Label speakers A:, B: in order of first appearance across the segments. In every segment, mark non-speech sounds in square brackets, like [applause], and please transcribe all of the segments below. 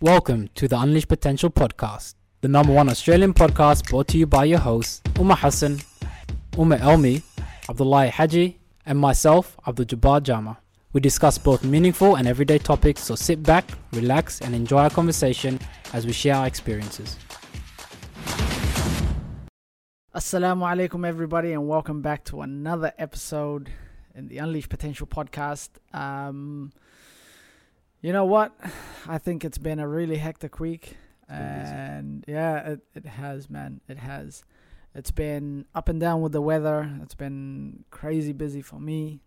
A: Welcome to the Unleash Potential podcast, the number one Australian podcast brought to you by your hosts, Umar Hassan, Umar Elmi, Abdullah Haji, and myself, Abdul Jabbar Jama. We discuss both meaningful and everyday topics, so sit back, relax, and enjoy our conversation as we share our experiences.
B: Assalamu alaikum, everybody, and welcome back to another episode in the Unleash Potential podcast. Um, you know what? [sighs] I think it's been a really hectic week,
A: been busy.
B: and yeah, it, it has, man. It has. It's been up and down with the weather. It's been crazy busy for me,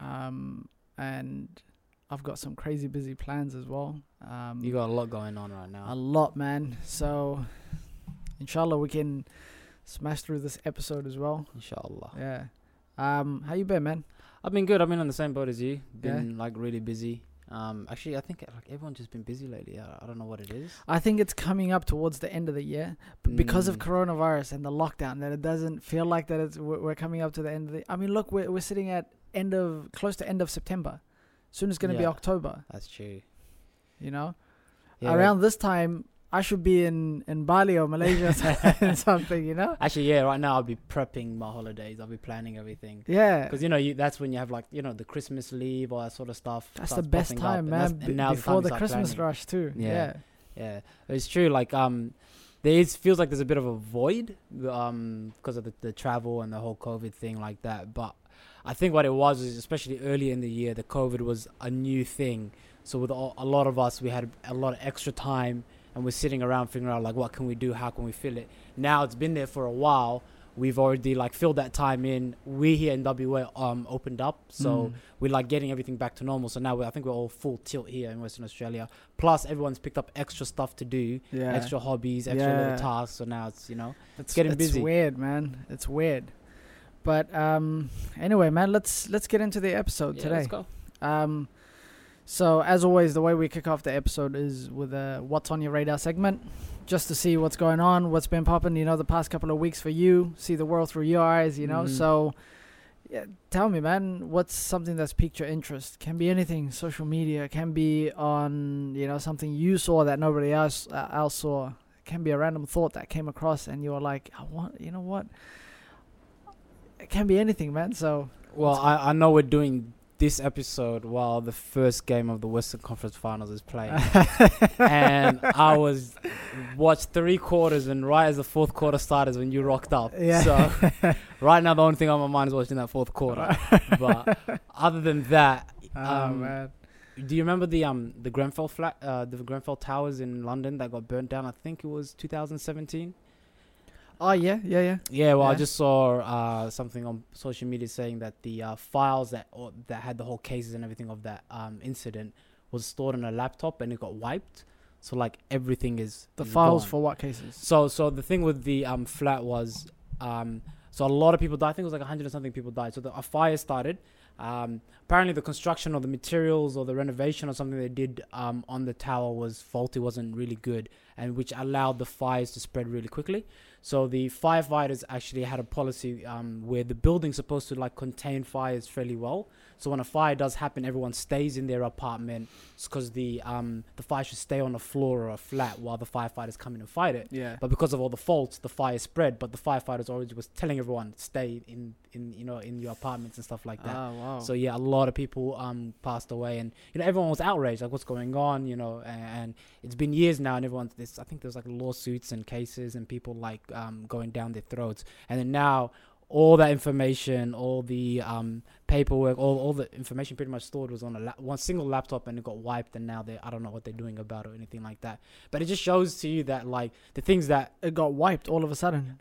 B: um, and I've got some crazy busy plans as well. Um,
A: You got a lot going on right now.
B: a lot, man. So, inshallah, we can smash through this episode as well.
A: Inshallah.
B: Yeah. Um, how you been, man?
A: I've been good. I've been on the same boat as you.
B: Yeah.
A: Been like really busy. Um, actually, I think like everyone's just been busy lately. I, I don't know what it is.
B: I think it's coming up towards the end of the year, but because of
A: Mm.
B: coronavirus and the lockdown, that it doesn't feel like that it's we're coming up to the end of the. I mean, look, we're we're sitting at end of close to end of September. Soon it's gonna be October.
A: That's true.
B: You know,
A: Yeah,
B: around this time, I should be in in Bali or Malaysia or [laughs] [laughs] something. You know.
A: Actually, yeah. Right now, I'll be prepping my holidays. I'll be planning everything.
B: Yeah.
A: Because you know, you, that's when you have like you know the Christmas leave or that sort of stuff.
B: That's the best time,
A: and
B: man.
A: that's- and now's
B: before
A: time
B: the Christmas
A: planning.
B: rush too.
A: Yeah.
B: Yeah.
A: Yeah, it's true. Like um, there is feels like there's a bit of a void um because of the, the travel and the whole COVID thing like that. But I think what it was is especially early in the year, the COVID was a new thing. So with all, a lot of us, we had a lot of extra time and we're sitting around figuring out like what can we do, how can we fill it. Now it's been there for a while. We've already like filled that time in. We here in WA um opened up, so
B: Mm.
A: we're like getting everything back to normal. So now I think we're all full tilt here in Western Australia. Plus, everyone's picked up extra stuff to do,
B: yeah.
A: extra hobbies, extra
B: Yeah.
A: little tasks. So now it's you know,
B: It's
A: getting
B: it's
A: busy.
B: It's weird, man. It's weird. But um, anyway, man, let's let's get into the episode
A: yeah,
B: today.
A: let's go.
B: Um, so as always, the way we kick off the episode is with a "What's on your radar" segment, just to see what's going on, what's been popping. You know, the past couple of weeks for you, see the world through your eyes. You know,
A: Mhm.
B: so yeah, tell me, man, what's something that's piqued your interest? Can be anything, social media. Can be on you know something you saw that nobody else uh, else saw. It can be a random thought that came across, and you were like, I want, you know what? It can be anything, man. So
A: Well, I, I know we're doing this episode while the first game of the Western Conference Finals is playing, [laughs] and I was watched three quarters, and right as the fourth quarter started, when you rocked up.
B: Yeah.
A: So [laughs] right now, the only thing on my mind is watching that fourth quarter. but other than that, [laughs]
B: Oh
A: um,
B: man.
A: Do you remember the um the Grenfell flat uh the Grenfell Towers in London that got burnt down? I think it was 2017.
B: Oh yeah, yeah, yeah.
A: Yeah, well, I just saw uh something on social media saying that the uh, files that or, that had the whole cases and everything of that um incident was stored on a laptop and it got wiped. So like everything is
B: The
A: is
B: files
A: gone.
B: for what cases?
A: So so the thing with the um flat was um so a lot of people died. I think it was like hundred and something people died. So the, a fire started. Um, apparently the construction or the materials or the renovation or something they did um on the tower was faulty, wasn't really good, and which allowed the fires to spread really quickly. So the firefighters actually had a policy um, where the building's supposed to like contain fires fairly well. So when a fire does happen, everyone stays in their apartment because the um, the fire should stay on the floor or a flat while the firefighters come in and fight it.
B: Yeah.
A: But because of all the faults, the fire spread. But the firefighters already was telling everyone stay in in you know in your apartments and stuff like that.
B: Oh wow.
A: So yeah, a lot of people um passed away, and you know everyone was outraged, like what's going on, you know, and, and it's been years now, and everyone's this. I think there's like lawsuits and cases, and people like um going down their throats, and then now all that information, all the um paperwork, all all the information pretty much stored was on a la- one single laptop, and it got wiped, and now they I don't know what they're doing about it or anything like that. But it just shows to you that like the things that
B: it got wiped all of a sudden.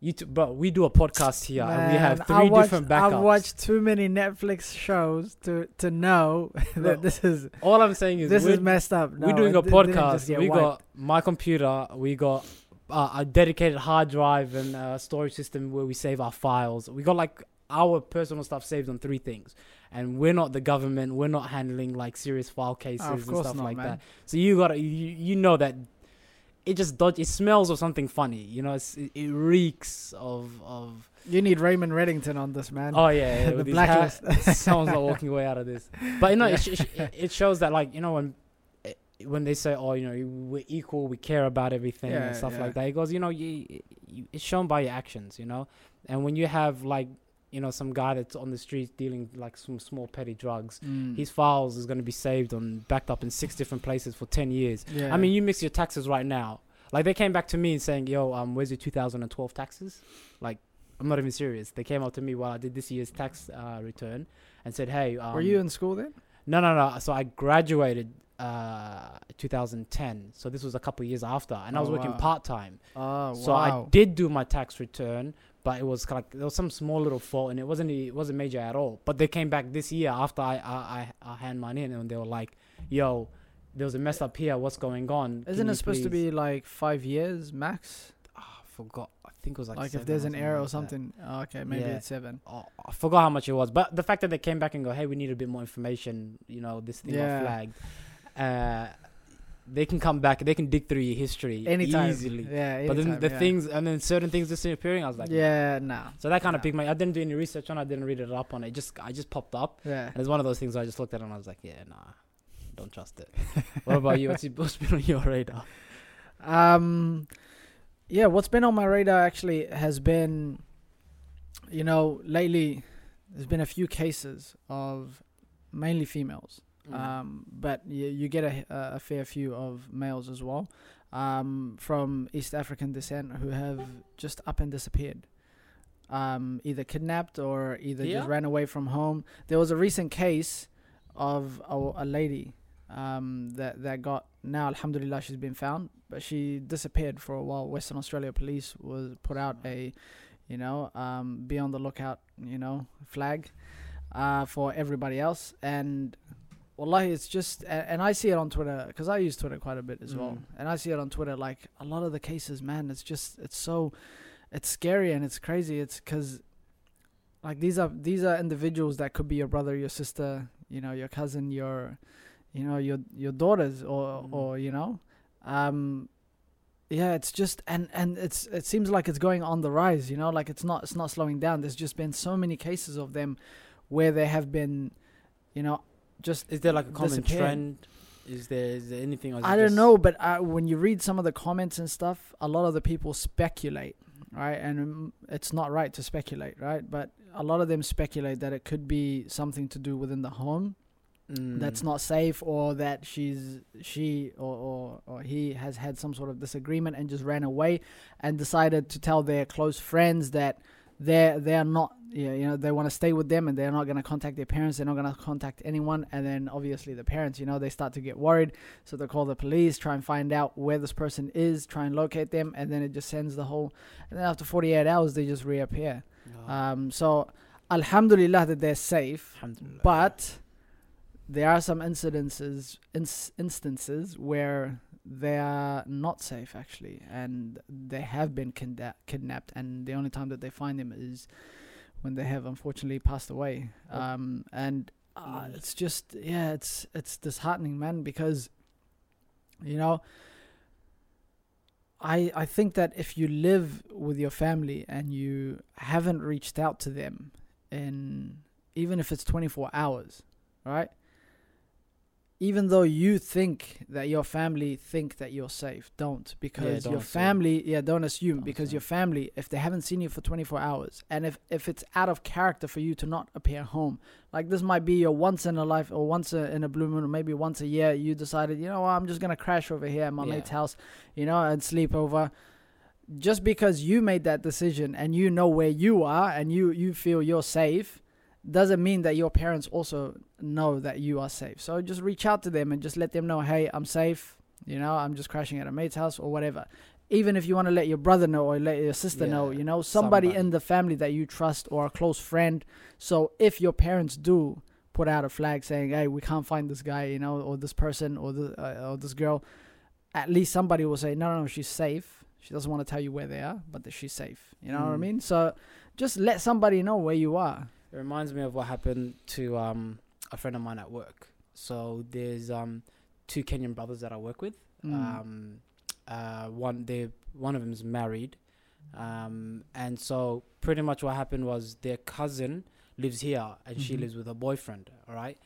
A: you, t- bro, we do a podcast here, and we have three
B: watched,
A: different backups.
B: I've watched too many Netflix shows to to know [laughs] that this is
A: all I'm saying is
B: this is messed up.
A: we're doing a podcast. We
B: wiped.
A: got my computer. We got uh, a dedicated hard drive and uh storage system where we save our files. We got like our personal stuff saved on three things, and we're not the government. We're not handling like serious file cases
B: of
A: and stuff
B: not,
A: like
B: man.
A: that. So you gotta you, you know that it just dodge. It smells of something funny. You know, it's, it, it reeks of of.
B: You need Raymond Reddington on this, man.
A: Oh yeah, yeah [laughs]
B: The
A: with his hat.
B: blacklist. [laughs]
A: Someone's not walking away out of this. But you know, [laughs]
B: Yeah.
A: it, sh- it shows that like you know when when they say, "Oh, you know, we're equal, we care about everything
B: Yeah,
A: and stuff
B: yeah.
A: like that," he goes, "You know, you, you, it's shown by your actions, you know, and when you have like, you know, some guy that's on the streets dealing like some small petty drugs."
B: Mm.
A: His files is going to be saved on backed up in six different places for 10 years.
B: yeah.
A: I mean, you mix your taxes right now. Like they came back to me and saying, "Yo, um, where's your 2012 taxes?" Like, I'm not even serious. They came up to me while I did this year's tax uh, return and said, "Hey, um,
B: were you in school then?
A: No, no, no. So I graduated uh 2010. So this was a couple of years after, and I was
B: Oh,
A: working
B: wow.
A: part time.
B: Oh,
A: So I did do my tax return, but it was like there was some small little fault, and it wasn't it wasn't major at all. But they came back this year after I I I, I hand mine in, and they were like, "Yo, there was a mess up here. What's going on?"
B: Isn't it supposed to be like five years max?
A: Ah, I forgot. I think it was like
B: Like, if there's an error or
A: like
B: something. Oh, okay, maybe
A: Yeah.
B: it's seven.
A: Oh, I forgot how much it was, but the fact that they came back and go, "Hey, we need a bit more information," you know, this thing
B: Yeah.
A: got flagged. Uh, they can come back. They can dig through your history
B: Anytime.
A: easily.
B: Yeah,
A: But then
B: anytime,
A: the
B: yeah.
A: things, and then certain things disappearing. I was like,
B: Yeah, nah.
A: So that kind of
B: Nah.
A: piqued my. I didn't do any research on. it. I didn't read it up on it. Just I just popped up,
B: Yeah.
A: and it's one of those things. I just looked at and I was like, yeah, nah, don't trust it. [laughs] what about you? What's, what's been on your radar?
B: Um, yeah, what's been on my radar actually has been, you know, lately there's been a few cases of mainly females,
A: Mm.
B: um, but you, you get a, a fair few of males as well, um, from East African descent who have just up and disappeared. Um, either kidnapped or either
A: Yeah.
B: just ran away from home. There was a recent case of a, a lady um, that that got now alhamdulillah she's been found but she disappeared for a while western australia police was put out a you know um, be on the lookout you know flag uh, for everybody else and wallahi it's just and i see it on twitter because i use twitter quite a bit as well.
A: Mm.
B: and i see it on twitter like a lot of the cases man it's just it's so it's scary and it's crazy. It's because like these are these are individuals that could be your brother your sister you know your cousin your you know your your daughters or
A: Mm.
B: or you know? Um yeah it's just and and it's it seems like it's going on the rise you know? Like it's not it's not slowing down. There's just been so many cases of them where they have been you know just
A: Is there like a common
B: disappeared.
A: trend? Is there is there anything? Or is it
B: I don't know, but uh, when you read some of the comments and stuff, a lot of the people speculate, right? And um, it's not right to speculate, right? But a lot of them speculate that it could be something to do within the home that's
A: Mm.
B: not safe, or that she's she or, or or he has had some sort of disagreement and just ran away, and decided to tell their close friends that they're they're not yeah, you know they want to stay with them and they're not going to contact their parents they're not going to contact anyone. And then obviously the parents you know they start to get worried. So they call the police try and find out where this person is try and locate them. And then it just sends the whole and then after 48 hours they just reappear.
A: Oh,
B: um so alhamdulillah that they're safe. But there are some incidences ins- instances where they are not safe actually and they have been kidna- kidnapped and the only time that they find them is when they have unfortunately passed away um and uh,
A: Mm.
B: it's just yeah it's it's disheartening man because you know I I think that if you live with your family and you haven't reached out to them in even if it's 24 hours, right? Even though you think that your family think that you're safe, don't because
A: don't
B: your
A: assume.
B: family, yeah, don't assume
A: Don't
B: because
A: assume.
B: your family, if they haven't seen you for 24 hours, and if if it's out of character for you to not appear home, like this might be your once in a life or once a, in a blue moon or maybe once a year, you decided, you know, what, I'm just gonna crash over here at my
A: Yeah.
B: mate's house, you know, and sleep over just because you made that decision and you know where you are and you you feel you're safe doesn't mean that your parents also know that you are safe. So just reach out to them and just let them know hey i'm safe. You know i'm just crashing at a mate's house or whatever. Even if you want to let your brother know or let your sister know you know somebody,
A: somebody.
B: in the family that you trust or a close friend. So if your parents do put out a flag saying hey we can't find this guy you know or this person or the uh, or this girl at least somebody will say no no no she's safe. She doesn't want to tell you where they are but that she's safe. You know what i
A: Mm.
B: mean? So just let somebody know where you are
A: It reminds me of what happened to um, a friend of mine at work. So there's um, two Kenyan brothers that I work with.
B: Mm.
A: Um, uh, one they one of them is married, um, and so pretty much what happened was their cousin lives here and she
B: Mhm.
A: lives with her boyfriend. All right,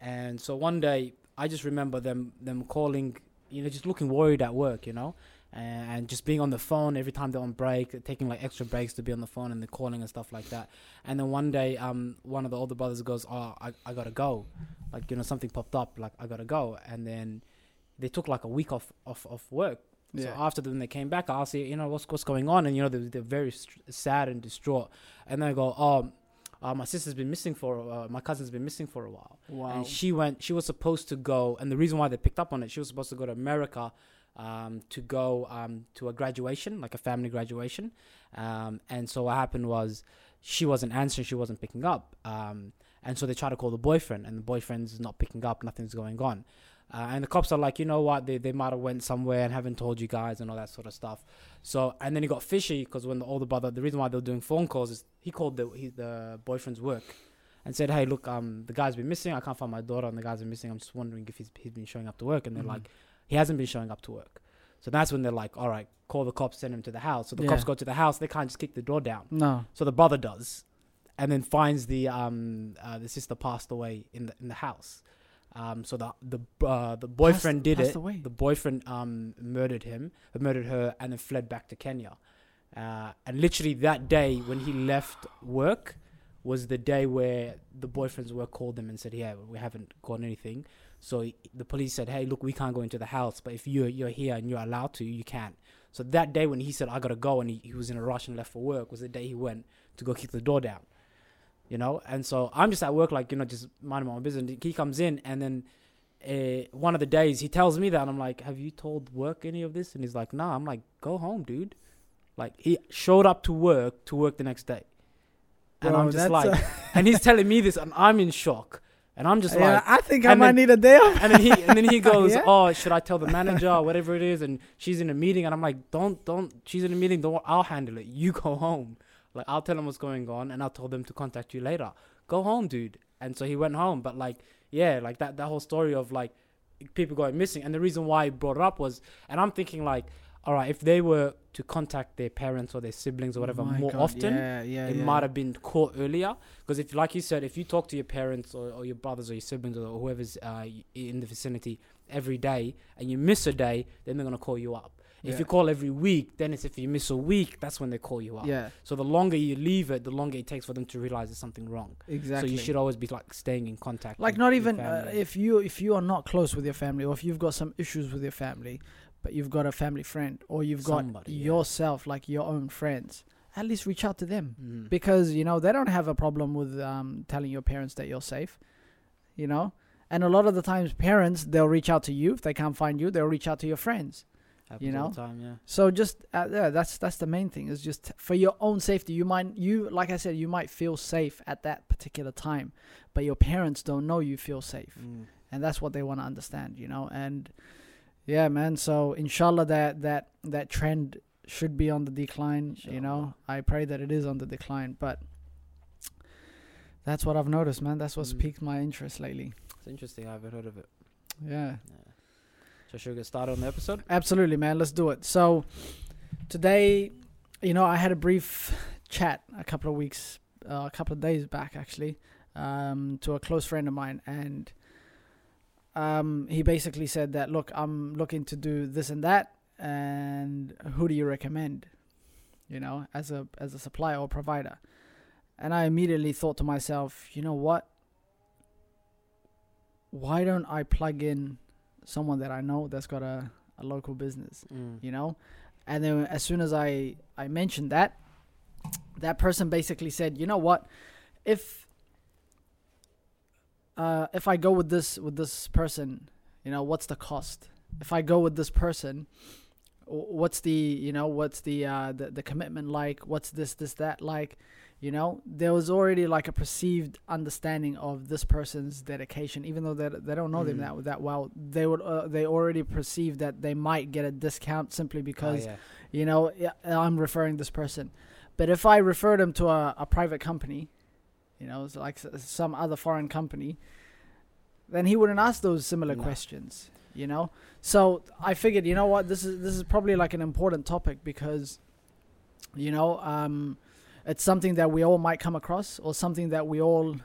A: and so one day I just remember them them calling, you know, just looking worried at work, you know, and, and just being on the phone every time they're on break, taking like extra breaks to be on the phone and they're calling and stuff like that. And then one day, um, one of the older brothers goes, "Oh, I, I gotta go," like you know something popped up, like I gotta go, and then they took like a week off off off work. Yeah. So after then they came back, I'll say, you know, what's what's going on, and you know they're, they're very st- sad and distraught, and then I go, oh. Uh, my sister's been missing for uh, my cousin's been missing for a while
B: wow.
A: and she went she was supposed to go and the reason why they picked up on it she was supposed to go to america um, to go um, to a graduation like a family graduation um, and so what happened was she wasn't answering she wasn't picking up um, and so they try to call the boyfriend and the boyfriend's not picking up nothing's going on uh, and the cops are like you know what they, they might have went somewhere and haven't told you guys and all that sort of stuff so and then he got fishy because when the older brother the reason why they were doing phone calls is he called the he, the boyfriend's work and said, "Hey, look, um, the guy's been missing. I can't find my daughter, and the guy's been missing. I'm just wondering if he's he's been showing up to work." And they're
B: Mhm.
A: like, "He hasn't been showing up to work." So that's when they're like, "All right, call the cops, send him to the house." So the cops go to the house. They can't just kick the door down.
B: no.
A: So the brother does, and then finds the um uh, the sister passed away in the in the house. Um, so the the uh, the boyfriend did
B: passed
A: it.
B: away.
A: The boyfriend um murdered him, murdered her, and then fled back to Kenya. Uh, and literally that day when he left work was the day where the boyfriend's work called them and said, "Yeah, we haven't got anything." So the police said, "Hey, look, we can't go into the house, but if you're you're here and you're allowed to, you can." So that day when he said, "I gotta go," and he, he was in a rush and left for work, was the day he went to go kick the door down. You know, and so I'm just at work, like you know, just minding my own business. He comes in, and then uh, one of the days he tells me that, and I'm like, "Have you told work any of this?" And he's like, "Nah." I'm like, "Go home, dude." Like he showed up to work to work the next day, and
B: Bro,
A: I'm just like, [laughs] and he's telling me this, and I'm in shock, and I'm just
B: yeah,
A: like,
B: I think I might
A: then-
B: need a day off.
A: and then he and then he [laughs] oh, goes,
B: Yeah?
A: "Oh, should I tell the manager or whatever it is?" And she's in a meeting, and I'm like, "Don't, don't. She's in a meeting. Don't. I'll handle it. You go home. Like I'll tell them what's going on, and I'll tell them to contact you later. Go home, dude." And so he went home. But like, yeah, like that that whole story of like people going missing, and the reason why I brought it up was, and I'm thinking like, all right, if they were to contact their parents or their siblings or whatever
B: My
A: more
B: God,
A: often,
B: Yeah, yeah,
A: it
B: yeah.
A: might have been caught earlier. Because if like you said if you talk to your parents or, or your brothers or your siblings or whoever's uh, in the vicinity every day and you miss a day then they're going to call you up. If you call every week then it's if you miss a week that's when they call you up.
B: Yeah,
A: so the longer you leave it the longer it takes for them to realize there's something wrong.
B: Exactly.
A: so you should always be like staying in contact
B: like not even uh, if you if you are not close with your family or if you've got some issues with your family but you've got a family friend or you've got
A: Somebody, yeah.
B: yourself like your own friends at least reach out to them
A: Mm.
B: because you know they don't have a problem with um, telling your parents that you're safe you know and a lot of the times parents they'll reach out to you if they can't find you they'll reach out to your friends
A: Happens
B: you know?
A: time, yeah
B: so just uh, yeah that's that's the main thing is just for your own safety you might you like i said you might feel safe at that particular time but your parents don't know you feel safe
A: Mm.
B: and that's what they want to understand you know and yeah man. So inshallah that that that trend should be on the decline you know. I pray that it is on the decline but that's what i've noticed man. That's what's
A: Mm.
B: piqued my interest lately.
A: It's interesting. I haven't heard of it.
B: Yeah.
A: Yeah. so should we get started on the episode?
B: Absolutely man. Let's do it. So today you know i had a brief chat a couple of weeks uh, a couple of days back actually um, to a close friend of mine and um, he basically said that look i'm looking to do this and that and who do you recommend you know as a as a supplier or provider? And i immediately thought to myself you know what? Why don't i plug in someone that i know that's got a, a local business
A: mm.
B: you know? And then as soon as i i mentioned that that person basically said you know what? If uh if i go with this with this person you know what's the cost? If i go with this person what's the you know what's the uh the, the commitment like? What's this this that like? You know there was already like a perceived understanding of this person's dedication. Even though they, they don't know them
A: Mm.
B: that that well they would uh, they already perceive that they might get a discount simply
A: Oh,
B: because
A: yeah.
B: you know i'm referring this person. But if i refer them to a, a private company you know it's like some other foreign company then he wouldn't ask those similar
A: No.
B: questions you know so i figured you know what this is this is probably like an important topic because you know um it's something that we all might come across or something that we all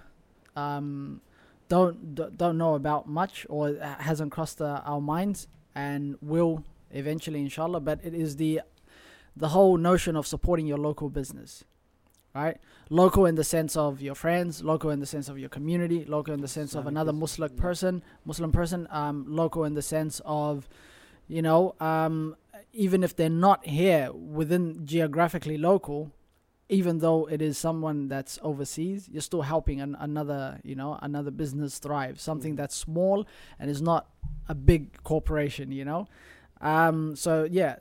B: um don't d- don't know about much or hasn't crossed uh, our minds and will eventually inshallah but it is the the whole notion of supporting your local business right? Local in the sense of your friends local in the sense of your community local in the sense of another muslim person muslim person um local in the sense of you know um even if they're not here within geographically local even though it is someone that's overseas you're still helping an, another you know another business thrive something
A: Mhm.
B: that's small and is not a big corporation you know? Um so yeah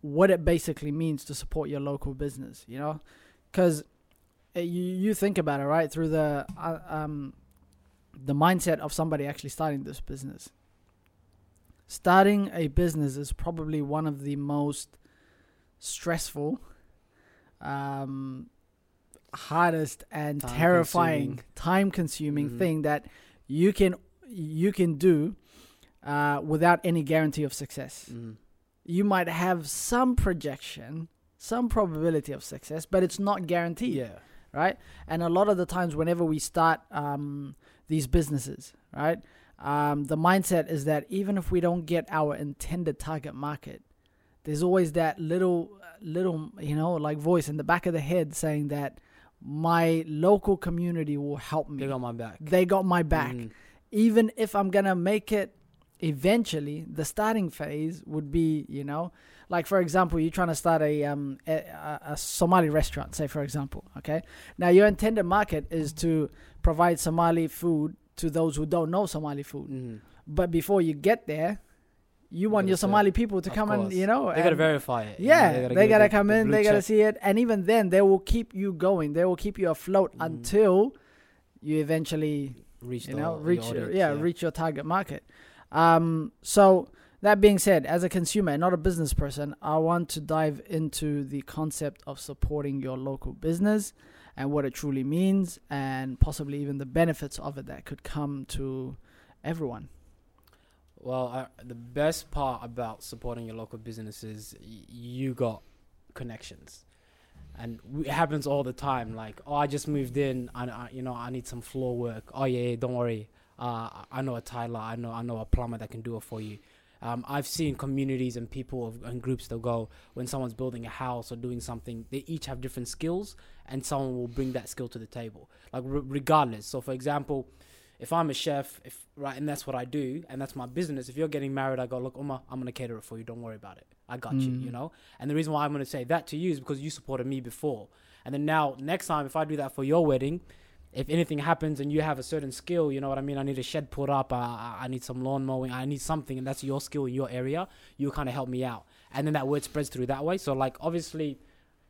B: what it basically means to support your local business you know? Because you you think about it right through the uh, um the mindset of somebody actually starting this business starting a business is probably one of the most stressful um hardest and
A: Time
B: terrifying
A: consuming.
B: time consuming
A: Mhm.
B: thing that you can you can do uh, without any guarantee of success
A: Mm.
B: you might have some projection some probability of success but it's not guaranteed
A: Yeah.
B: Right? And a lot of the times, whenever we start um, these businesses, right, um, the mindset is that even if we don't get our intended target market, there's always that little, little, you know, like voice in the back of the head saying that my local community will help me.
A: They got my back.
B: They got my back.
A: Mm.
B: Even if I'm gonna make it eventually, the starting phase would be, you know, like for example, you're trying to start a um a, a- Somali restaurant, say for example, okay. Now your intended market is to provide Somali food to those who don't know Somali food.
A: Mm.
B: But before you get there, you want
A: gotta
B: your. Somali people to come and you know
A: They gotta verify it. you know,
B: yeah, they gotta,
A: the-
B: come in, they gotta see it, and even then, they will keep you going. They will keep you afloat
A: Mm.
B: until you eventually
A: reach
B: you know
A: the
B: reach
A: audience,
B: yeah, reach your target market um so that being said as a consumer and not a business person i want to dive into the concept of supporting your local business and what it truly means and possibly even the benefits of it that could come to everyone
A: Well, uh, the best part about supporting your local business is y- you got connections, and it happens all the time. Like, oh, I just moved in. I you know, I need some floor work. Oh yeah, yeah don't worry. Uh, I- know a tiler. I know, I know a plumber that can do it for you. Um, I've seen communities and people of, and groups that go when someone's building a house or doing something. They each have different skills, and someone will bring that skill to the table. Like re- regardless. So, for example, if I'm a chef, if right, and that's what I do, and that's my business. If you're getting married, I go, look, Umar, I'm gonna cater it for you. Don't worry about it. I got you.
B: Mm.
A: You know. And the reason why I'm gonna say that to you is because you supported me before. And then now, next time, if I do that for your wedding, if anything happens and you have a certain skill, you know what I mean. I need a shed put up. Uh, I need some lawn mowing. I need something, and that's your skill in your area. You kind of help me out, and then that word spreads through that way. So like, obviously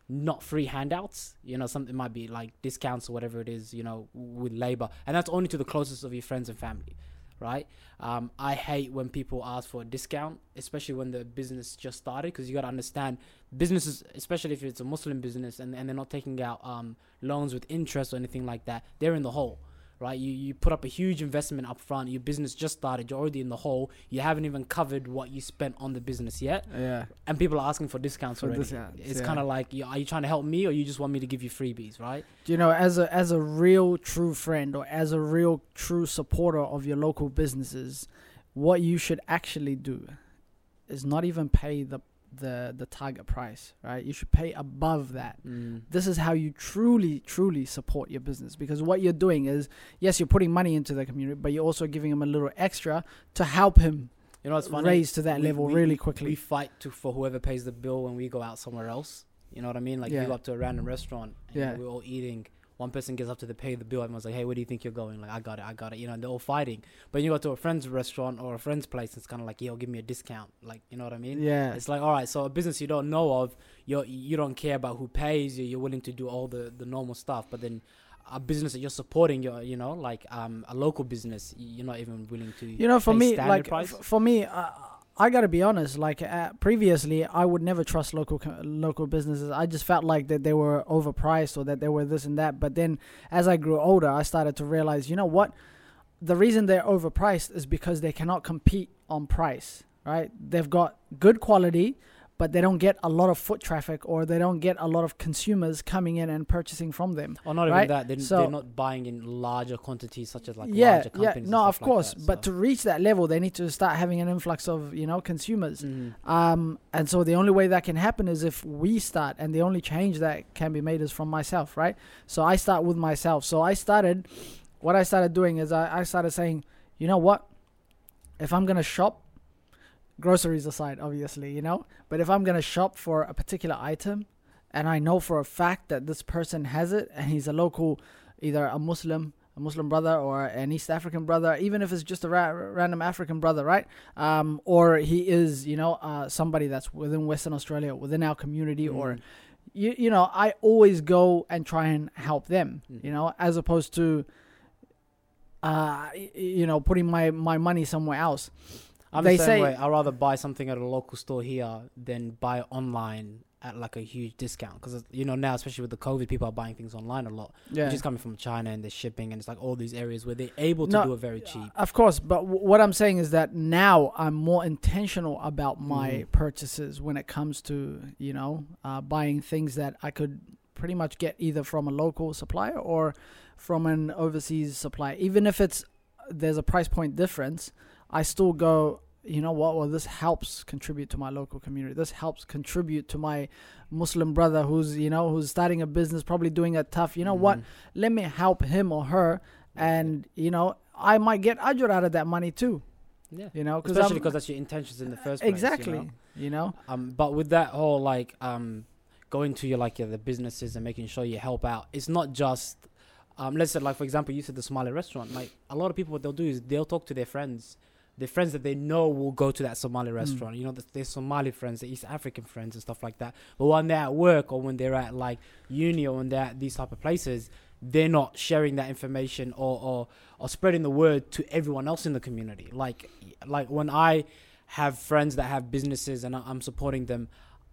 A: not free handouts. You know, something might be like discounts or whatever it is. You know, with labor, and that's only to the closest of your friends and family, right? Um, I hate when people ask for a discount, especially when the business just started, because you got to understand businesses, especially if it's a Muslim business and, and they're not taking out um, loans with interest or anything like that, they're in the hole. Right, you you put up a huge investment up front. Your business just started. You're already in the hole. You haven't even covered what you spent on the business yet
B: yeah
A: and people are asking for discounts
B: For
A: already.
B: discounts,
A: it's
B: yeah.
A: kind of like, are you trying to help me, or you just want me to give you freebies, right?
B: You know as a as a real true friend or as a real true supporter of your local businesses what you should actually do is not even pay the the the target price right you should pay above that
A: Mm.
B: this is how you truly truly support your business because what you're doing is yes you're putting money into the community but you're also giving him a little extra to help him
A: You know it's funny?
B: raise to that
A: We-
B: level
A: we-
B: really quickly.
A: We fight to for whoever pays the bill when we go out somewhere else. You know what I mean? Like
B: Yeah.
A: you go up to a random restaurant, and
B: Yeah.
A: we're all eating. One person gets up to the pay the bill. Everyone's like, "Hey, where do you think you're going?" Like, "I got it, I got it." You know, and they're all fighting. But you go to a friend's restaurant or a friend's place, it's kind of like, "Yo, give me a discount." Like, you know what I mean?
B: yeah
A: It's like, all right, so a business you don't know of, you you don't care about who pays you. You're willing to do all the, the normal stuff, but then a business that you're supporting, you're you know like um a local business, you're not even willing to.
B: you know for me like
A: price?
B: for me uh, i gotta be honest like uh, previously i would never trust local local businesses. I just felt like that they were overpriced or that they were this and that. But then as i grew older i started to realize you know what? The reason they're overpriced is because they cannot compete on price right? They've got good quality but they don't get a lot of foot traffic or they don't get a lot of consumers coming in and purchasing from them.
A: Or not
B: Right?
A: even that. They're,
B: So-
A: they're not buying in larger quantities, such as like
B: yeah,
A: larger
B: yeah, no, of
A: stuff like
B: course.
A: that,
B: But
A: so.
B: to reach that level, they need to start having an influx of you know consumers.
A: Mhm.
B: Um, and so the only way that can happen is if we start, and the only change that can be made is from myself, right? So I start with myself. So I started, what I started doing is I, I started saying, you know what? If I'm gonna shop, groceries aside, obviously, you know, but if I'm gonna shop for a particular item, and I know for a fact that this person has it, and he's a local, either a Muslim. A Muslim brother or an East African brother, even if it's just a ra- random African brother, right? um, or he is, you know, uh, somebody that's within Western Australia, within our community, or
A: Mhm.
B: you, you know, I always go and try and help them,
A: Mhm.
B: you know, as opposed to, uh, you know, putting my my money somewhere else.
A: I'm
B: they
A: the same
B: say-
A: way. I'd rather buy something at a local store here than buy online at like a huge discount because you know now especially with the covid people are buying things online a lot
B: Yeah,
A: which is coming from china and the shipping and it's like all these areas where they're able to
B: No,
A: do it very cheap
B: of course. But w- what I'm saying is that now I'm more intentional about my
A: Mhm.
B: purchases when it comes to you know uh, buying things that I could pretty much get either from a local supplier or from an overseas supplier. Even if it's there's a price point difference, I still go. You know what? Well, this helps contribute to my local community. This helps contribute to my Muslim brother who's you know who's starting a business, probably doing it tough. You know what?
A: Mhm.
B: let me help him or her and you know i might get ajr out of that money too
A: yeah
B: you know
A: especially because that's your intentions in the first place
B: exactly
A: you know?
B: you know
A: Um, but with that whole like um, going to your like your, the businesses and making sure you help out, it's not just um, let's say like for example, you said the Somali restaurant. Like a lot of people, what they'll do is they'll talk to their friends, their friends that they know will go to that Somali hmm. restaurant. You know, the, their Somali friends, the East African friends and stuff like that. But when they're at work or when they're at like uni or when they're at these type of places, they're not sharing that information or or, or spreading the word to everyone else in the community. Like like when I have friends that have businesses and I'm supporting them.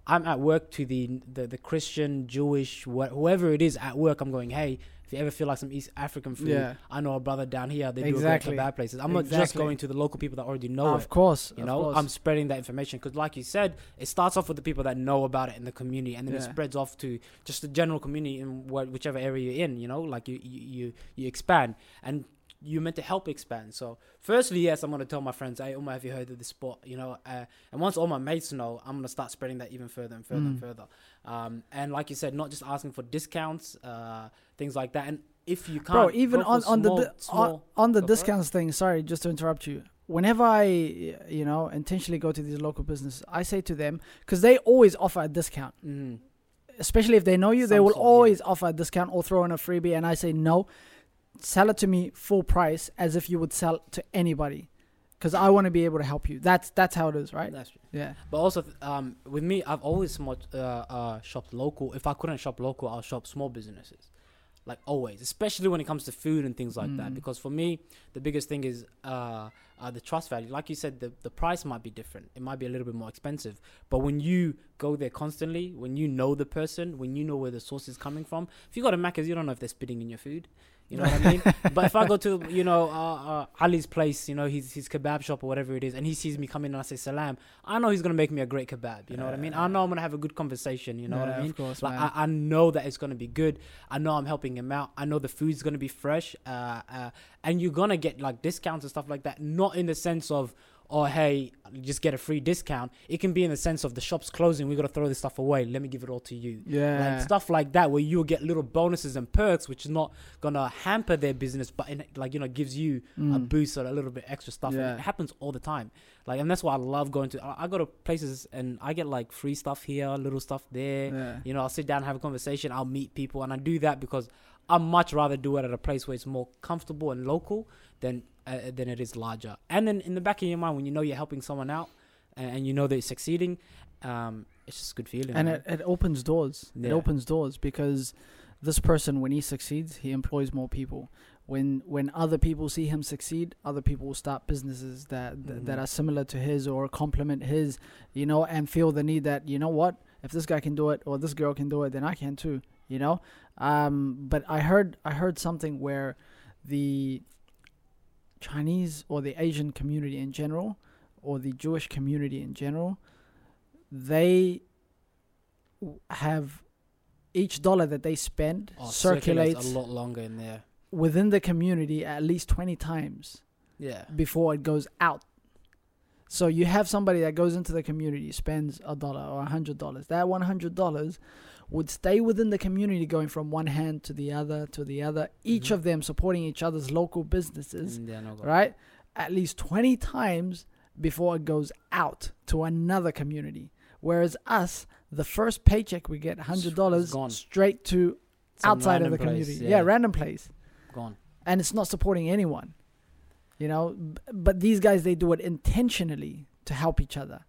A: I'm at work to the the, the Christian, Jewish, wh- whoever it is at work. I'm going, hey, if you ever feel like some East African food,
B: Yeah.
A: I know a brother down here. They
B: Exactly.
A: do a great kebab places. I'm not just going to the local people that already know
B: of
A: it.
B: course
A: You
B: of
A: know,
B: course.
A: I'm spreading that information because, like you said, it starts off with the people that know about it in the community, and then it spreads off to just the general community in wh- whichever area you're in. You know, like you you you, you expand, and you're meant to help expand. So, firstly, yes, I'm gonna tell my friends, "Hey, Umar, have you heard of this spot?" You know, uh, and once all my mates know, I'm gonna start spreading that even further and further and
B: Mm.
A: further. Um, and like you said, not just asking for discounts, uh, things like that, and if you can't,
B: bro even on on the
A: small-
B: on,
A: small-
B: on the
A: for it.
B: discounts thing sorry just to interrupt you whenever i you know intentionally go to these local businesses i say to them because they always offer a discount
A: Mhm.
B: especially if they know you, they will
A: sort, yeah.
B: always offer a discount or throw in a freebie. And I say no, sell it to me full price as if you would sell to anybody, because I want to be able to help you. That's that's how it is, right?
A: That's true.
B: Yeah.
A: But also, um, with me, I've always uh, uh, shopped local. If I couldn't shop local, I'll shop small businesses. Like always, especially when it comes to food and things like that.
B: Mm.
A: Because for me, the biggest thing is uh, uh, the trust value. Like you said, the, the price might be different. It might be a little bit more expensive. But when you go there constantly, when you know the person, when you know where the source is coming from, if you go to Macca's, you don't know if they're spitting in your food. You know what I mean? [laughs] But if I go to, you know, uh, uh, Ali's place, you know, his, his kebab shop or whatever it is, and he sees me come in and I say salam, I know he's going to make me a great kebab. You know what I mean? I know I'm going to have a good conversation. You know what I mean?
B: Of course,
A: Like
B: man.
A: I, I know that it's gonna be good. I know I'm helping him out. I know the food's gonna be fresh. Uh, uh, and you're gonna get like discounts and stuff like that. Not in the sense of, oh hey, just get a free discount. It can be in the sense of the shop's closing. We gotta throw this stuff away. Let me give it all to you.
B: yeah.
A: Like stuff like that, where you'll get little bonuses and perks, which is not gonna hamper their business, but in, like you know gives you a
B: Mm.
A: boost or a little bit extra stuff. And it happens all the time. Like, and that's why I love going to. I, I go to places and I get like free stuff here, little stuff there.
B: Yeah.
A: You know, I'll sit down and have a conversation. I'll meet people, and I do that because I much rather do it at a place where it's more comfortable and local than uh, than it is larger. And then in the back of your mind, when you know you're helping someone out and, and you know they're succeeding, um, it's just a good feeling.
B: and
A: man.
B: it, it opens doors. It opens doors because this person, when he succeeds, he employs more people. When when other people see him succeed, other people will start businesses that th- that
A: Mhm.
B: are similar to his or complement his, you know, and feel the need that you know what, if this guy can do it or this girl can do it, then I can too. You know, um, but I heard I heard something where the Chinese or the Asian community in general, or the Jewish community in general, they have each dollar that they spend
A: Oh,
B: circulates
A: a lot longer in there.
B: within the community at least 20 times
A: Yeah.
B: before it goes out. So you have somebody that goes into the community, spends a dollar or a hundred dollars. That one hundred dollars would stay within the community, going from one hand to the other to the other. Each
A: Mhm.
B: of them supporting each other's local businesses,
A: Mm, yeah,
B: right? At least twenty times before it goes out to another community. Whereas us, the first paycheck we get, hundred dollars, straight to
A: Some
B: outside of the
A: place,
B: community. yeah, random place
A: Gone.
B: and it's not supporting anyone you know but these guys they do it intentionally to help each other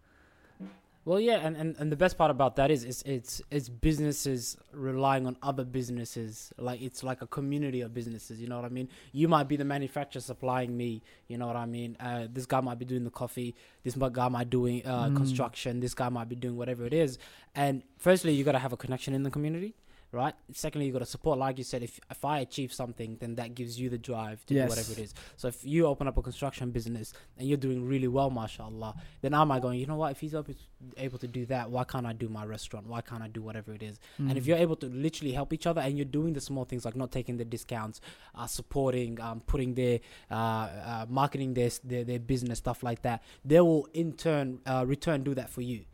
A: Well, yeah, and, and, and the best part about that is it's it's it's businesses relying on other businesses. Like it's like a community of businesses. You know what I mean? You might be the manufacturer supplying me. You know what I mean? Uh, this guy might be doing the coffee. This guy might be doing uh,
B: Mm.
A: construction. This guy might be doing whatever it is. And firstly, you gotta have a connection in the community, right? Secondly, you've gotta support. Like you said, if if I achieve something, then that gives you the drive to
B: Yes.
A: do whatever it is. So if you open up a construction business and you're doing really well, mashallah, then am I going, you know what? If he's able to do that, why can't I do my restaurant? Why can't I do whatever it is? And if
B: Mm.
A: you're able to literally help each other and you're doing the small things like not taking the discounts, uh, supporting, um, putting their, uh, uh, marketing their, their their business stuff like that, they will in turn uh, return do that for you.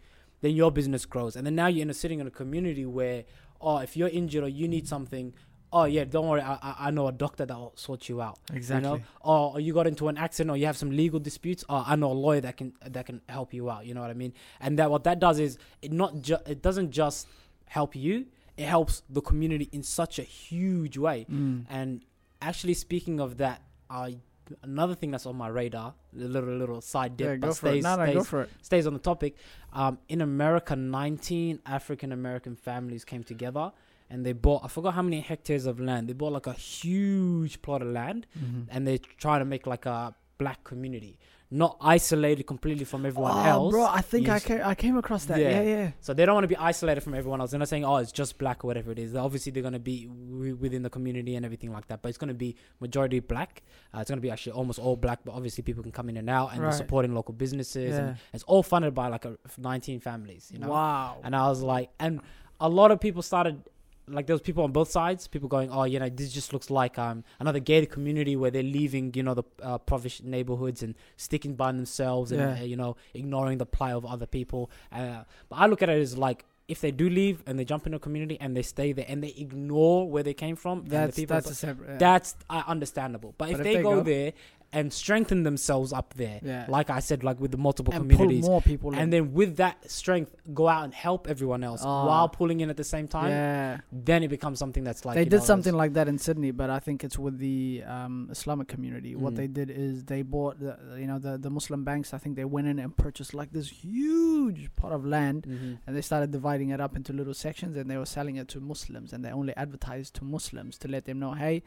A: Then your business grows, and then now you're in a sitting in a community where, oh, if you're injured or you need something. Oh yeah, don't worry. I, I know a doctor that will sort you out.
B: exactly
A: You know, or you got into an accident, or you have some legal disputes. Oh, I know a lawyer that can that can help you out. You know what I mean? And that what that does is it not ju- it doesn't just help you; it helps the community in such a huge way.
B: Mm.
A: And actually, speaking of that, I another thing that's on my radar, a little little side dip,
B: yeah,
A: but
B: go for it.
A: stays
B: No, no,
A: stays,
B: go for it.
A: stays on the topic. Um, in America, 19 African American families came together and they bought, I forgot how many hectares of land. They bought like a huge plot of land
B: Mhm.
A: and they're trying to make like a black community, not isolated completely from everyone
B: oh,
A: else.
B: bro, I think I came, I came across that.
A: Yeah.
B: Yeah, yeah.
A: So they don't want to be isolated from everyone else. They're not saying, oh, it's just black or whatever it is. Obviously, they're going to be w- within the community and everything like that. But it's going to be majority black. Uh, it's going to be actually almost all black. But obviously, people can come in and out, and
B: Right.
A: they're supporting local businesses.
B: Yeah.
A: And it's all funded by like a, 19 families. You know.
B: Wow.
A: And I was like, and a lot of people started, like there was people on both sides. People going, oh, you know, this just looks like um another gated community where they're leaving, you know, the uh, provincial neighborhoods and sticking by themselves and
B: Yeah.
A: uh, you know ignoring the plight of other people. Uh, but I look at it as like. If they do leave and they jump into a community and they stay there and they ignore where they came from, and
B: that's
A: the people,
B: that's a separate. Yeah.
A: that's uh, understandable. But, if,
B: if
A: they,
B: they
A: go,
B: go-
A: there and strengthen themselves up there,
B: yeah.
A: like I said, like with the multiple
B: and
A: communities,
B: pull more people in.
A: and then with that strength go out and help everyone else
B: Ah.
A: while pulling in at the same time
B: yeah.
A: then it becomes something that's like
B: they did
A: know,
B: something like that in Sydney, but I think it's with the um, Islamic community. What
A: Mhm.
B: they did is they bought, the, you know, the, the Muslim banks. I think they went in and purchased like this huge pot of land,
A: Mhm.
B: and they started dividing it up into little sections, and they were selling it to Muslims, and they only advertised to Muslims to let them know, hey,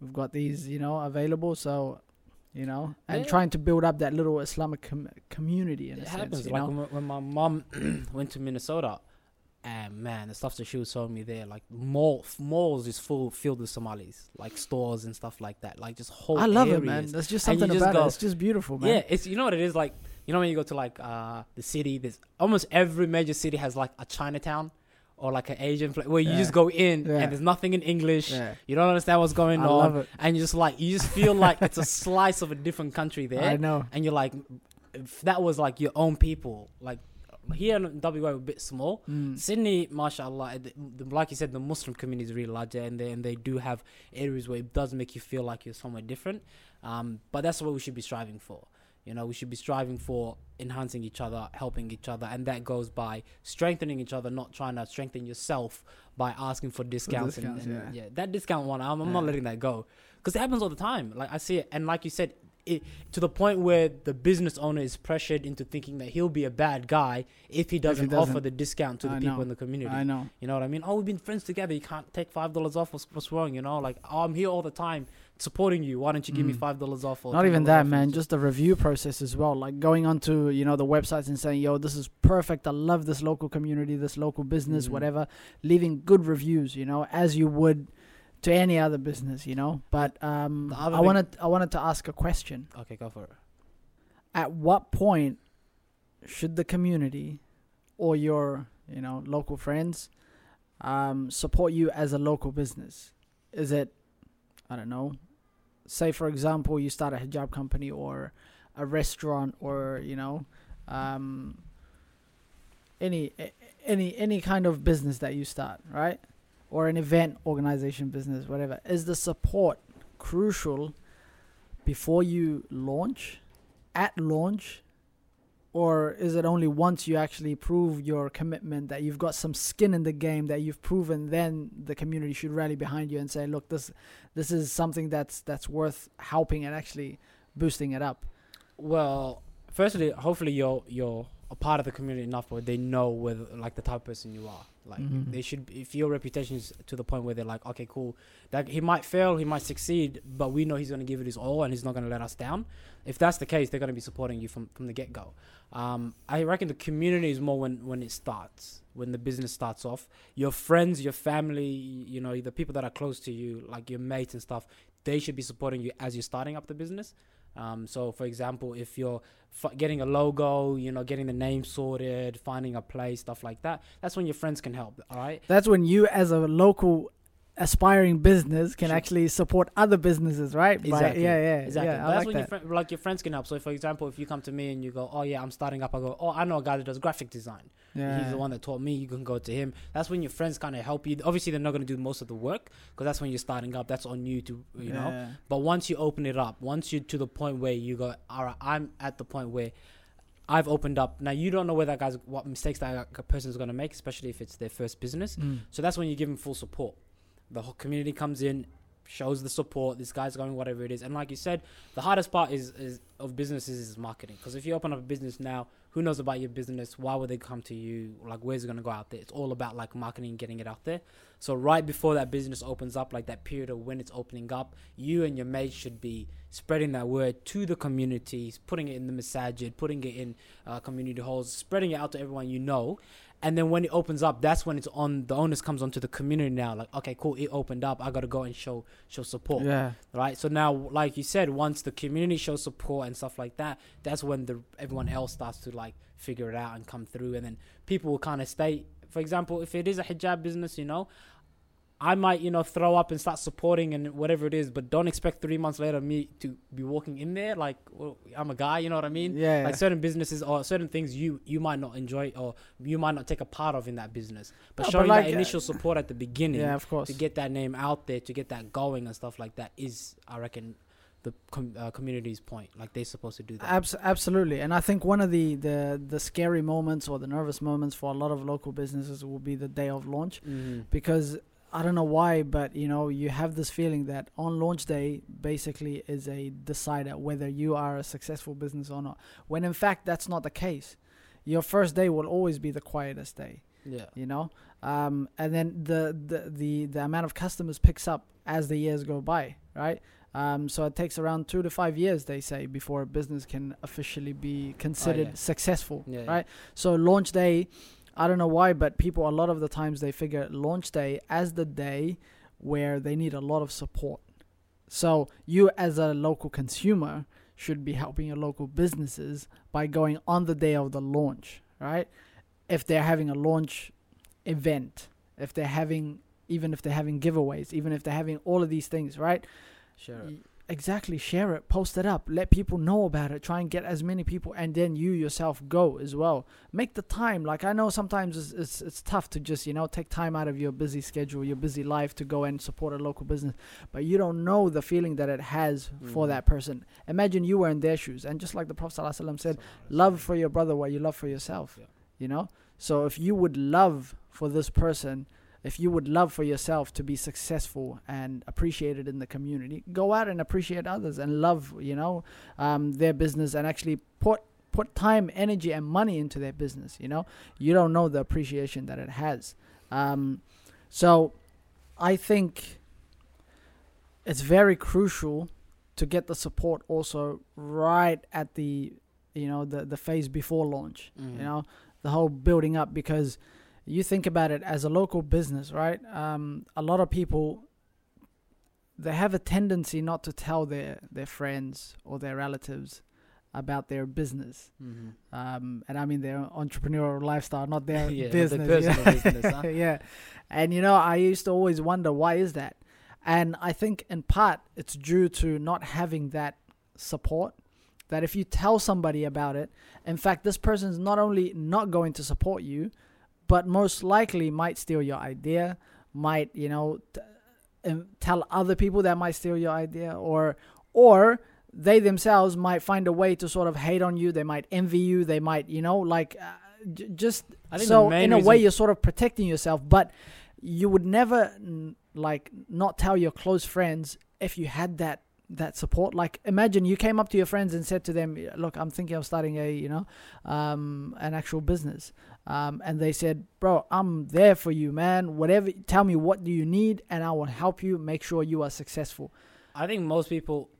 B: we've got these, you know, available. So, you know, and
A: Yeah.
B: trying to build up that little Islamic com- community in
A: it
B: a
A: happens
B: sense.
A: Like when, when my mom [clears throat] went to minnesota and man the stuff that she was showing me there like mall malls is full filled with somalis like stores and stuff like that like just whole
B: I love it, man. That's just something
A: just
B: about
A: go-
B: it. It's just beautiful, man.
A: yeah it's you know what it is like you know when you go to like uh the city there's almost every major city has like a chinatown or like an asian place where you
B: Yeah.
A: just go in
B: Yeah.
A: and there's nothing in english
B: Yeah.
A: you don't understand what's going
B: I
A: on and you just like you just feel like it's a [laughs] slice of a different country there
B: I know.
A: and you're like if that was like your own people like here in WA we're a bit small
B: Mm.
A: Sydney mashallah the, the, like you said the Muslim community is really large there and they, and they do have areas where it does make you feel like you're somewhere different um, but that's what we should be striving for you know we should be striving for enhancing each other helping each other and that goes by strengthening each other not trying to strengthen yourself by asking for discounts,
B: discounts,
A: and, and
B: yeah.
A: yeah that discount one I'm, I'm not letting that go because it happens all the time like I see it and like you said it, to the point where the business owner is pressured into thinking that he'll be a bad guy if he doesn't, offer
B: doesn't.
A: the discount to the people
B: know.
A: in the community.
B: I know.
A: You know what I mean? Oh, we've been friends together. You can't take five dollars off. What's, what's wrong? You know, like oh, I'm here all the time supporting you. Why don't you give me
B: Mm.
A: five dollars off? Or
B: Not even that, man. Just the review process as well. Like going onto you know the websites and saying, "Yo, this is perfect. I love this local community, this local business,
A: Mhm.
B: whatever." Leaving good reviews, you know, as you would to any other business, you know. But um, I wanted I wanted to ask a question.
A: okay, go for it.
B: At what point should the community or your you know local friends um, support you as a local business? Is it I don't know. Say for example, you start a hijab company or a restaurant or you know um, any any any kind of business that you start, right? Or an event organization business, whatever. Is the support crucial before you launch, at launch, or is it only once you actually prove your commitment that you've got some skin in the game that you've proven then the community should rally behind you and say look this this is something that's that's worth helping and actually boosting it up
A: Well, firstly, hopefully you're you're a part of the community enough where they know whether like the type of person you are. Like
B: Mhm.
A: they should, if your reputation is to the point where they're like, okay, cool, that he might fail, he might succeed, but we know he's gonna give it his all and he's not gonna let us down. If that's the case, they're gonna be supporting you from from the get go. Um, I reckon the community is more when when it starts, when the business starts off. Your friends, your family, you know, the people that are close to you, like your mates and stuff, they should be supporting you as you're starting up the business. Um, so, for example, if you're f- getting a logo, you know, getting the name sorted, finding a place, stuff like that, that's when your friends can help. All right.
B: that's when you as a local aspiring business can
A: Sure.
B: actually support other businesses right By-
A: Exactly.
B: yeah yeah
A: Exactly.
B: yeah
A: that's
B: like
A: when
B: that.
A: your friend, like your friends can help. So, for example, if you come to me and you go, "Oh yeah, I'm starting up," I go, "Oh, I know a guy that does graphic design.
B: yeah
A: He's the one that taught me." You can go to him. That's when your friends kind of help you. Obviously, they're not going to do most of the work because that's when you're starting up. That's on you to, you know. But once you open it up, once you're to the point where you go, all right, I'm at the point where I've opened up. Now you don't know where that guy's what mistakes that person is going to make, especially if it's their first business.
B: Mm.
A: So that's when you give them full support. The whole community comes in, shows the support. This guy's going whatever it is, and like you said, the hardest part is, is of businesses is marketing. Because if you open up a business now, who knows about your business? Why would they come to you? Like, where's it gonna go out there? It's all about like marketing, and getting it out there. So right before that business opens up, like that period of when it's opening up, you and your mates should be spreading that word to the communities, putting it in the masajid, putting it in uh, community halls, spreading it out to everyone you know. And then when it opens up, that's when it's on. The onus comes onto the community now. Like, okay, cool, it opened up. I gotta go and show show support
B: yeah
A: right? So now, like you said, once the community shows support and stuff like that, that's when the everyone else starts to like figure it out and come through, and then people will kind of stay. For example, if it is a hijab business, you know, I might you know throw up and start supporting and whatever it is, but don't expect three months later me to be walking in there like well, I'm a guy. You know what I mean?
B: yeah
A: Like certain businesses or certain things you you might not enjoy or you might not take a part of in that business, but
B: No, but
A: showing
B: like,
A: that
B: uh,
A: initial support at the beginning
B: yeah of course
A: to get that name out there, to get that going and stuff like that is, I reckon, the com- uh, community's point. Like they're supposed to do that.
B: Abs- absolutely, and I think one of the, the the scary moments or the nervous moments for a lot of local businesses will be the day of launch
A: mm-hmm.
B: because I don't know why, but you know you have this feeling that on launch day basically is a decider whether you are a successful business or not. When in fact that's not the case. Your first day will always be the quietest day
A: Yeah.
B: you know um, and then the, the the the amount of customers picks up as the years go by right um, so it takes around two to five years they say before a business can officially be considered
A: yeah.
B: successful
A: Yeah, yeah.
B: right so launch day i don't know why but people a lot of the times they figure launch day as the day where they need a lot of support so you as a local consumer should be helping your local businesses by going on the day of the launch right if they're having a launch event, if they're having even if they're having giveaways, even if they're having all of these things, right?
A: Sure.
B: Exactly, share it, post it up, let people know about it, try and get as many people, and then you yourself go as well. Make the time. Like I know sometimes it's, it's it's tough to just you know take time out of your busy schedule, your busy life to go and support a local business, but you don't know the feeling that it has for
A: Mhm.
B: that person. Imagine you were in their shoes, and just like the Prophet ﷺ said, love for your brother what you love for yourself
A: Yeah.
B: you know so if you would love for this person if you would love for yourself to be successful and appreciated in the community go out and appreciate others and love you know um, their business and actually put put time energy and money into their business you know you don't know the appreciation that it has um, so i think it's very crucial to get the support also right at the you know the the phase before launch
A: Mhm.
B: you know the whole building up because you think about it as a local business right um, a lot of people they have a tendency not to tell their their friends or their relatives about their business.
A: Mm-hmm.
B: Um, and I mean their entrepreneurial lifestyle, not their [laughs]
A: Yeah, not
B: business.
A: their
B: you know?
A: personal business, huh? [laughs]
B: yeah. And you know, I used to always wonder why is that? And I think in part it's due to not having that support. That if you tell somebody about it, in fact, this person's not only not going to support you, but most likely might steal your idea, might you know t- um, tell other people that might steal your idea, or or they themselves might find a way to sort of hate on you. They might envy you. They might you know like uh, j- just
A: I think
B: so
A: the main
B: in a way you're sort of protecting yourself, but you would never n- like not tell your close friends if you had that that support. Like imagine you came up to your friends and said to them look i'm thinking of starting a you know um an actual business. Um and they said bro i'm there for you man. Whatever tell me what do you need and i will help you make sure you are successful.
A: I think most people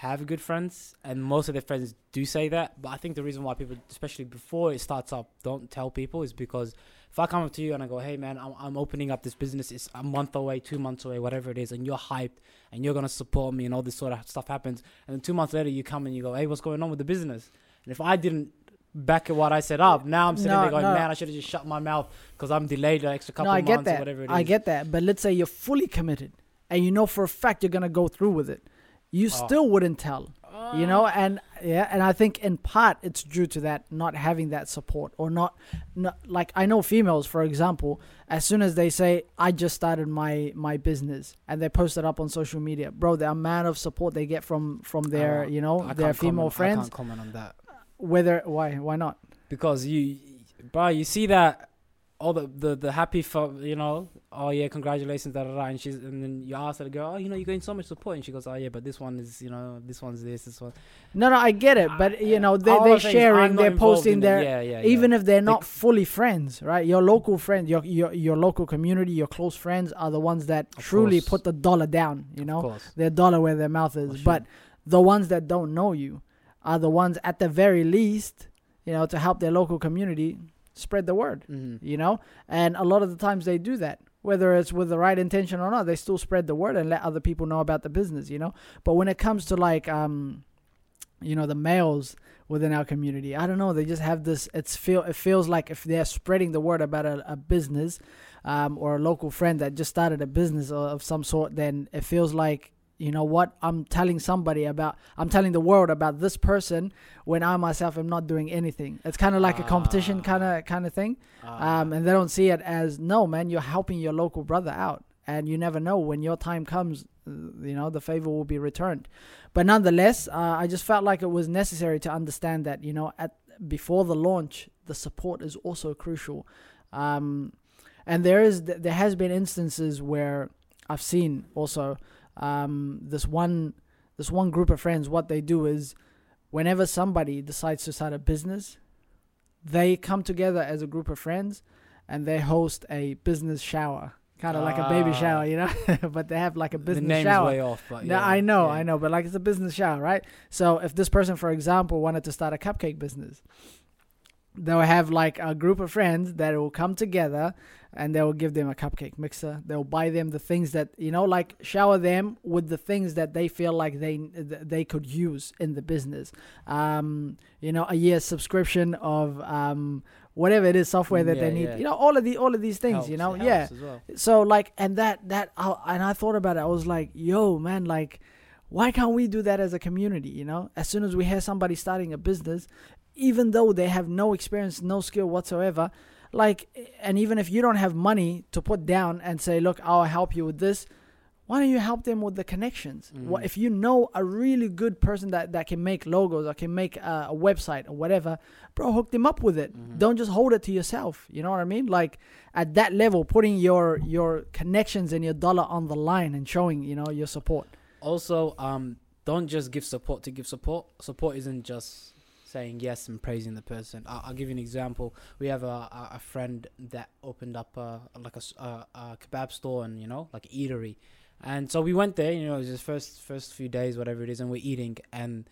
A: have good friends, and most of their friends do say that. But I think the reason why people, especially before it starts up, don't tell people is because if I come up to you and I go, "Hey, man, I'm, I'm opening up this business. It's a month away, two months away, whatever it is," and you're hyped and you're gonna support me, and all this sort of stuff happens, and then two months later you come and you go, "Hey, what's going on with the business?" And if I didn't back at what I set up, now I'm sitting
B: No,
A: there going,
B: no.
A: "Man, I should have just shut my mouth because I'm delayed an extra couple
B: no i
A: of
B: get
A: months or
B: that
A: whatever it is."
B: i get that but let's say you're fully committed and you know for a fact you're gonna go through with it you
A: Oh.
B: still wouldn't tell you know and yeah and i think in part it's due to that not having that support or not, not like i know females for example as soon as they say i just started my my business and they post it up on social media bro the amount of support they get from from their you know
A: I
B: their female
A: comment- I
B: friends
A: can't comment on that.
B: whether why why not
A: because you, bro, you see that all the the the happy for you know, oh yeah, congratulations, da da da, and she's and then you ask her to go, oh, you know, you're getting so much support, and she goes, oh yeah, but this one is, you know, this one's this, this one.
B: no no i get it but you know they, they're
A: I'm saying is
B: sharing they're posting
A: in
B: their
A: yeah, yeah,
B: even
A: yeah.
B: if they're not fully friends, right? Your local friends, your your your local community, your close friends are the ones that truly
A: course.
B: put the dollar down. You know,
A: course,
B: their dollar where their mouth is.
A: Sure.
B: But the ones that don't know you are the ones, at the very least, you know, to help their local community spread the word.
A: hmm
B: You know, and a lot of the times they do that. Whether it's with the right intention or not, they still spread the word and let other people know about the business. You know, but when it comes to like, um, you know, the males within our community, I don't know. They just have this. It's feel. It feels like if they're spreading the word about a, a business, um, or a local friend that just started a business of some sort, then it feels like you know what I'm telling somebody about. I'm telling the world about this person when I myself am not doing anything. It's kind of like a competition kind of kind of thing
A: Ah.
B: um, and they don't see it as no man you're helping your local brother out and you never know when your time comes uh, you know the favor will be returned but nonetheless uh, i just felt like it was necessary to understand that you know at before the launch the support is also crucial um, and there is there has been instances where i've seen also um, this one this one group of friends what they do is whenever somebody decides to start a business they come together as a group of friends and they host a business shower kind of like a baby
A: Ah.
B: shower you know [laughs] but they have like a business the
A: name's
B: shower
A: way off, but
B: no,
A: yeah,
B: I know,
A: yeah.
B: I know, but like it's a business shower, right? So if this person, for example, wanted to start a cupcake business, they'll have like a group of friends that will come together and they will give them a cupcake mixer. They'll buy them the things that you know, like shower them with the things that they feel like they they could use in the business. Um, you know, a year subscription of um whatever it is software that
A: Yeah,
B: they need.
A: yeah.
B: You know, all of the all of these things. you know, yeah
A: well.
B: so like and that that I, and i thought about it i was like yo man like why can't we do that as a community you know as soon as we hear somebody starting a business even though they have no experience no skill whatsoever like and even if you don't have money to put down and say look i'll help you with this why don't you help them with the connections what
A: Mm.
B: if you know a really good person that, that can make logos or can make a, a website or whatever bro hook them up with it
A: Mhm.
B: don't just hold it to yourself you know what i mean like at that level putting your your connections and your dollar on the line and showing you know your support
A: Also, um, don't just give support to give support. Support isn't just saying yes and praising the person. I'll, I'll give you an example. We have a, a, a friend that opened up a, like a, a- kebab store and you know like eatery, and so we went there. You know, it was his first first few days, whatever it is, and we're eating and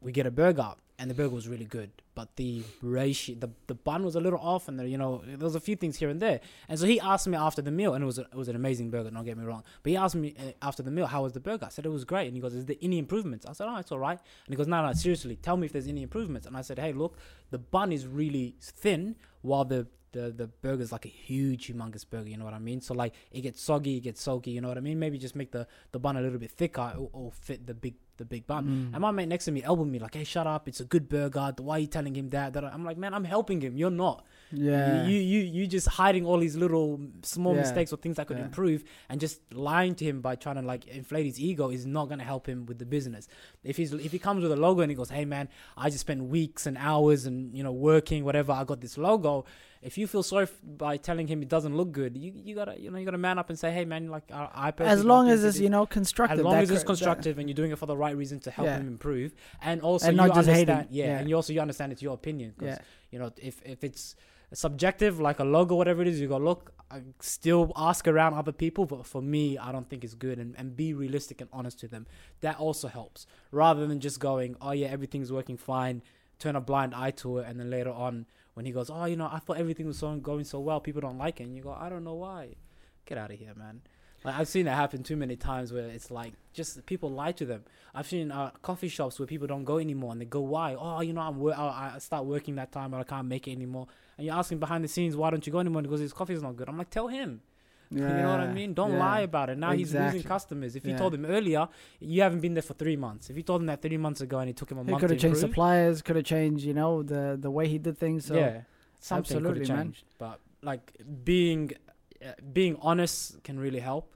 A: we get a burger and the burger was really good. But the ratio, the the bun was a little off, and the, you know there was a few things here and there. And so he asked me after the meal, and it was a, it was an amazing burger. Don't get me wrong, but he asked me uh, after the meal how was the burger. I said it was great, and he goes, "Is there any improvements?" I said, "Oh, it's all right." And he goes, "No, no, seriously, tell me if there's any improvements." And I said, "Hey, look, the bun is really thin, while the the the burger's like a huge, humongous burger. You know what I mean? So like it gets soggy, it gets soaky. You know what I mean? Maybe just make the the bun a little bit thicker or, or fit the big the big bun.
B: Mm.
A: And my mate next to me elbowed me like, "Hey, shut up! It's a good burger. Why are you telling him that?" that I'm like, "Man, I'm helping him. You're not.
B: yeah.
A: You, you you just hiding all these little small
B: Yeah.
A: mistakes or things that could
B: Yeah.
A: improve, and just lying to him by trying to like inflate his ego is not gonna help him with the business. If he's if he comes with a logo and he goes, "Hey, man, I just spent weeks and hours and you know working whatever. I got this logo." If you feel sorry f- by telling him it doesn't look good, you, you gotta you know you gotta man up and say, "Hey, man, like I, I personally
B: as long as it's you know constructive.
A: as long as it's
B: cor- that-
A: constructive and you're doing it for the right reason to help
B: Yeah.
A: him improve, and also
B: And
A: you
B: not just hating.
A: understand, yeah,
B: Yeah.
A: and you also you understand it's your opinion. 'cause,
B: Yeah.
A: you know, if if it's subjective, like a logo, whatever it is, you go look. I still ask around other people, but for me, I don't think it's good, and and be realistic and honest to them. That also helps, rather than just going, oh yeah, everything's working fine, turn a blind eye to it, and then later on, when he goes, oh, you know, I thought everything was going so well, people don't like it, and you go, I don't know why. Get out of here, man. Like I've seen that happen too many times where it's like just people lie to them. I've seen uh, coffee shops where people don't go anymore and they go, "Why? Oh, you know, I'm wor- I start working that time, but I can't make it anymore." And you're asking behind the scenes, "Why don't you go anymore?" Because his coffee's not good. I'm like, tell him. You know what I mean? Don't
B: Yeah.
A: lie about it. Now he's losing customers. If you
B: Yeah.
A: told him earlier, you haven't been there for three months. If you told him that three months ago and it took him a
B: He
A: month
B: could have changed suppliers. Could have changed, you know, the the way he did things. So
A: yeah, something could have
B: Absolutely, man.
A: changed. But like being uh, being honest can really help.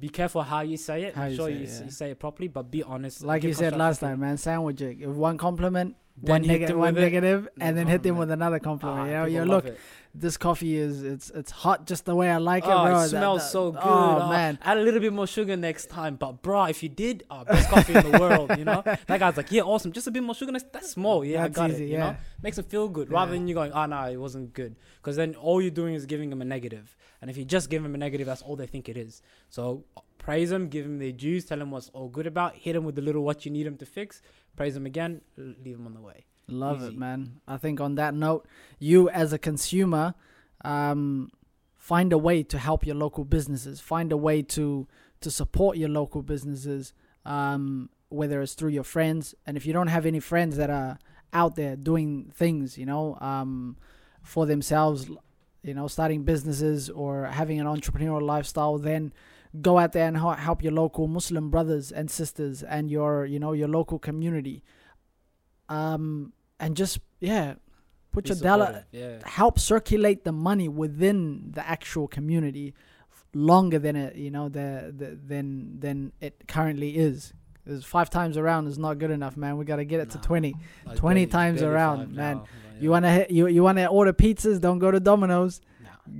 A: Be careful how you say it.
B: How
A: Make
B: you
A: sure
B: say
A: you,
B: it, yeah.
A: you say it properly, but be honest.
B: like you said last time, man, sandwich it. One compliment, one,
A: hit
B: neg-
A: them
B: one negative, mm, and then oh, hit them with another compliment.
A: Ah,
B: you know, look,
A: it.
B: this coffee is it's it's hot just the way I like it,
A: Oh,
B: bro.
A: it smells
B: that-
A: so oh, good.
B: Oh,
A: Oh,
B: man,
A: Add a little bit more sugar next time, but bro, if you did, oh, best coffee in the world, you know. [laughs] That guy's like, yeah, awesome. Just a bit more sugar. Next, that's small. Yeah,
B: That's
A: I got
B: easy,
A: it. You
B: yeah.
A: know, makes him feel good rather
B: Yeah.
A: than you going, ah, oh no, it wasn't good. Because then all you're doing is giving him a negative. negative, and if you just give him a negative, that's all they think it is. So praise him, give him their dues, tell him what's all good about, hit him with the little what you need him to fix, praise him again, leave him on the way.
B: Love it, man. I think on that note, you as a consumer, um, find a way to help your local businesses. Find a way to to support your local businesses, um, whether it's through your friends. And if you don't have any friends that are out there doing things, you know, um, for themselves, you know, starting businesses or having an entrepreneurial lifestyle, then go out there and help your local Muslim brothers and sisters and your, you know, your local community. Um, and just yeah, put
A: Be
B: your dollar
A: Yeah.
B: help circulate the money within the actual community longer than it you know the, the than than it currently is. Five times around is not good enough, man. We gotta get it to
A: Nah.
B: twenty.
A: Like
B: 20
A: barely-
B: times
A: barely
B: around, man. You wanna hit, you you wanna order pizzas? Don't go to Domino's.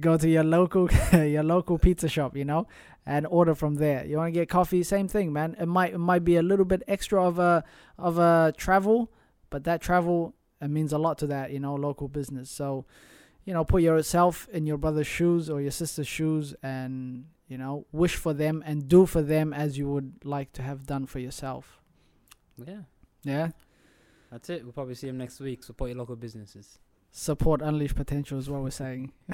B: Go to your local [laughs] your local pizza shop, you know, and order from there. You wanna get coffee? Same thing, man. It might it might be a little bit extra of a of a travel, but that travel it means a lot to that you know local business. So, you know, put yourself in your brother's shoes or your sister's shoes, and you know, wish for them and do for them as you would like to have done for yourself.
A: Yeah.
B: Yeah.
A: That's it. We'll probably see him next week. Support your local businesses.
B: Support unleash potential is what we're saying [laughs]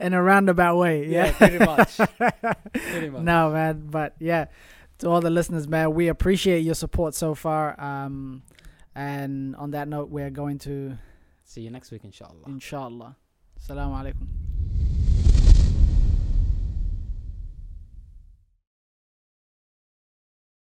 B: in a roundabout way yeah,
A: Yeah, pretty much. [laughs] Pretty much.
B: no man but yeah to all the listeners man we appreciate your support so far um and on that note we're going to
A: See you next week, inshallah.
B: inshallah assalamu alaikum